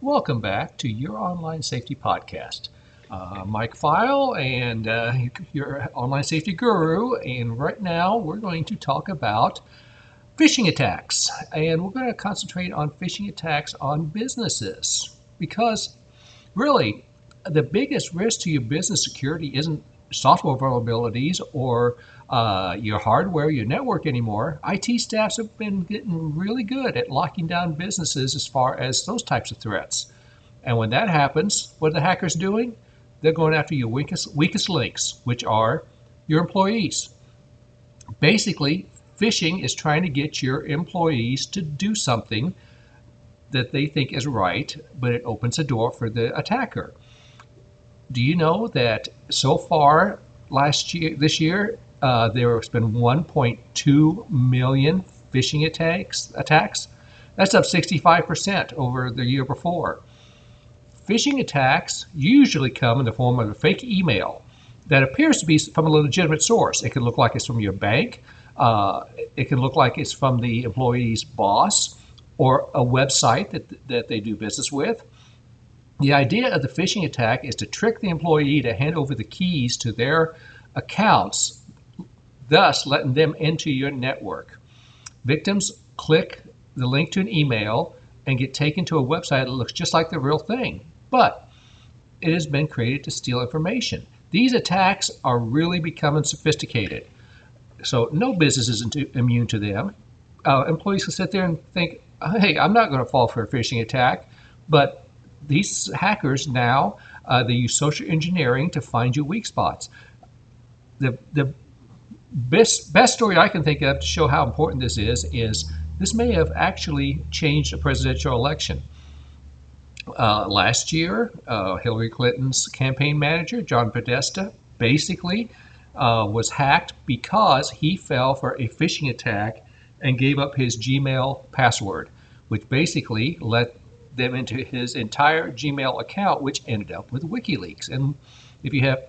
Welcome back to your online safety podcast. Uh, Mike File and uh, your online safety guru, and right now we're going to talk about phishing attacks, and we're going to concentrate on phishing attacks on businesses because really the biggest risk to your business security isn't software vulnerabilities or uh, your hardware, your network anymore. IT staffs have been getting really good at locking down businesses as far as those types of threats. And when that happens, what are the hackers doing? They're going after your weakest, weakest links, which are your employees. Basically, phishing is trying to get your employees to do something that they think is right, but it opens a door for the attacker. Do you know that so far last year, this year, uh, there has been 1.2 million phishing attacks. Attacks. That's up 65% over the year before. Phishing attacks usually come in the form of a fake email that appears to be from a legitimate source. It can look like it's from your bank. Uh, it can look like it's from the employee's boss or a website that, that they do business with. The idea of the phishing attack is to trick the employee to hand over the keys to their accounts, thus letting them into your network. Victims click the link to an email and get taken to a website that looks just like the real thing, but it has been created to steal information. These attacks are really becoming sophisticated. So no business is immune to them. Uh, employees can sit there and think, hey, I'm not going to fall for a phishing attack. But these hackers now, uh, they use social engineering to find you weak spots. The, the best, best story I can think of to show how important this is is this may have actually changed a presidential election. Uh, last year, uh, Hillary Clinton's campaign manager, John Podesta, basically uh, was hacked because he fell for a phishing attack and gave up his Gmail password, which basically let them into his entire Gmail account, which ended up with WikiLeaks. And if you have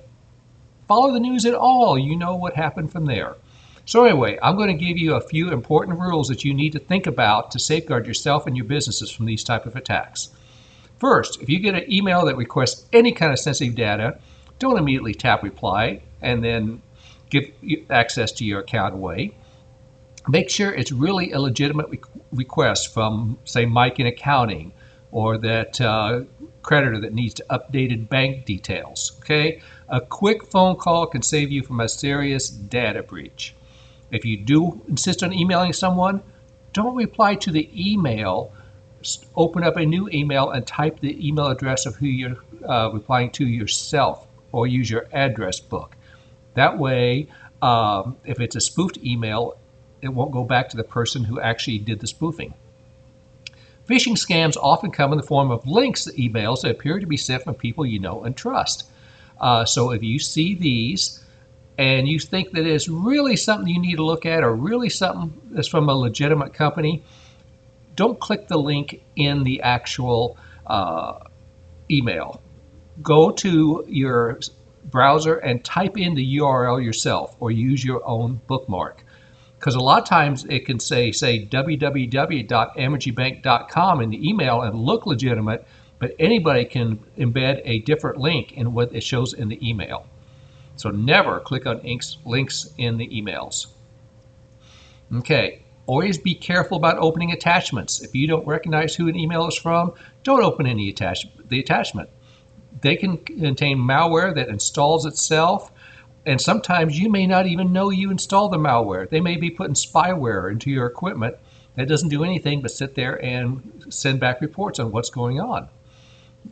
followed the news at all, you know what happened from there. So anyway, I'm going to give you a few important rules that you need to think about to safeguard yourself and your businesses from these type of attacks. First, if you get an email that requests any kind of sensitive data, don't immediately tap reply and then give access to your account away make sure it's really a legitimate re- request from, say, Mike in accounting or that uh, creditor that needs updated bank details. Okay, a quick phone call can save you from a serious data breach. If you do insist on emailing someone, don't reply to the email. Open up a new email and type the email address of who you're uh, replying to yourself, or use your address book. That way, um, if it's a spoofed email, it won't go back to the person who actually did the spoofing. Phishing scams often come in the form of links to emails that appear to be sent from people you know and trust. Uh, so if you see these and you think that it's really something you need to look at or really something that's from a legitimate company, don't click the link in the actual uh, email. Go to your browser and type in the URL yourself or use your own bookmark because a lot of times it can say say www.amerybank.com in the email and look legitimate but anybody can embed a different link in what it shows in the email so never click on links in the emails okay always be careful about opening attachments if you don't recognize who an email is from don't open any attach the attachment they can contain malware that installs itself and sometimes you may not even know you installed the malware. They may be putting spyware into your equipment that doesn't do anything but sit there and send back reports on what's going on.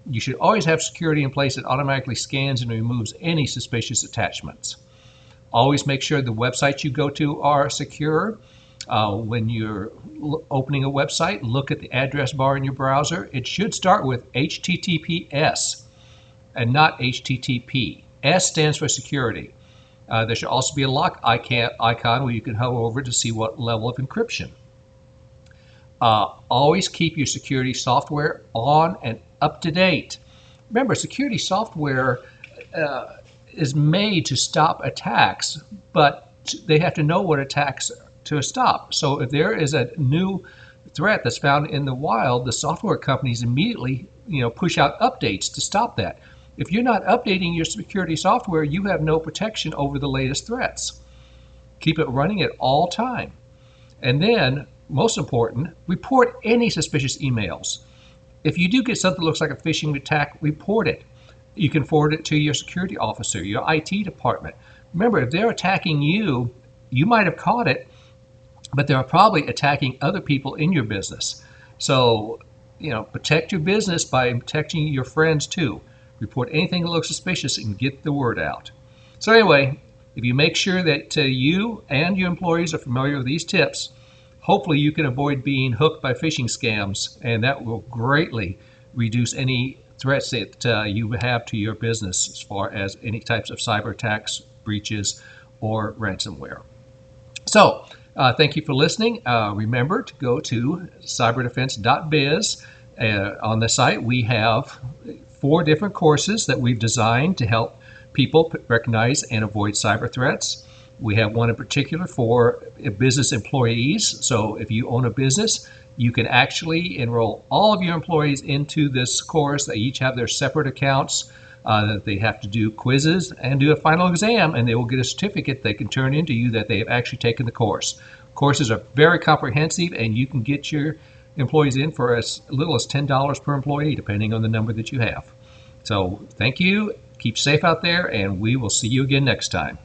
You should always have security in place that automatically scans and removes any suspicious attachments. Always make sure the websites you go to are secure. Uh, when you're opening a website, look at the address bar in your browser. It should start with HTTPS and not HTTP. S stands for security. Uh, there should also be a lock icon where you can hover over to see what level of encryption. Uh, always keep your security software on and up to date. Remember, security software uh, is made to stop attacks, but they have to know what attacks to stop. So if there is a new threat that's found in the wild, the software companies immediately you know push out updates to stop that. If you're not updating your security software, you have no protection over the latest threats. Keep it running at all time. And then, most important, report any suspicious emails. If you do get something that looks like a phishing attack, report it. You can forward it to your security officer, your IT department. Remember, if they're attacking you, you might have caught it, but they're probably attacking other people in your business. So, you know, protect your business by protecting your friends too report anything that looks suspicious, and get the word out. So, anyway, if you make sure that uh, you and your employees are familiar with these tips, hopefully you can avoid being hooked by phishing scams, and that will greatly reduce any threats that uh, you have to your business as far as any types of cyber attacks, breaches, or ransomware. So, uh, thank you for listening. Uh, remember to go to cyberdefense.biz. Uh, on the site, we have four different courses that we've designed to help people recognize and avoid cyber threats. We have one in particular for business employees. So if you own a business, you can actually enroll all of your employees into this course. They each have their separate accounts. Uh, they have to do quizzes and do a final exam, and they will get a certificate they can turn into you that they have actually taken the course. Courses are very comprehensive, and you can get your employees in for as little as $10 per employee, depending on the number that you have. So thank you. Keep safe out there, and we will see you again next time.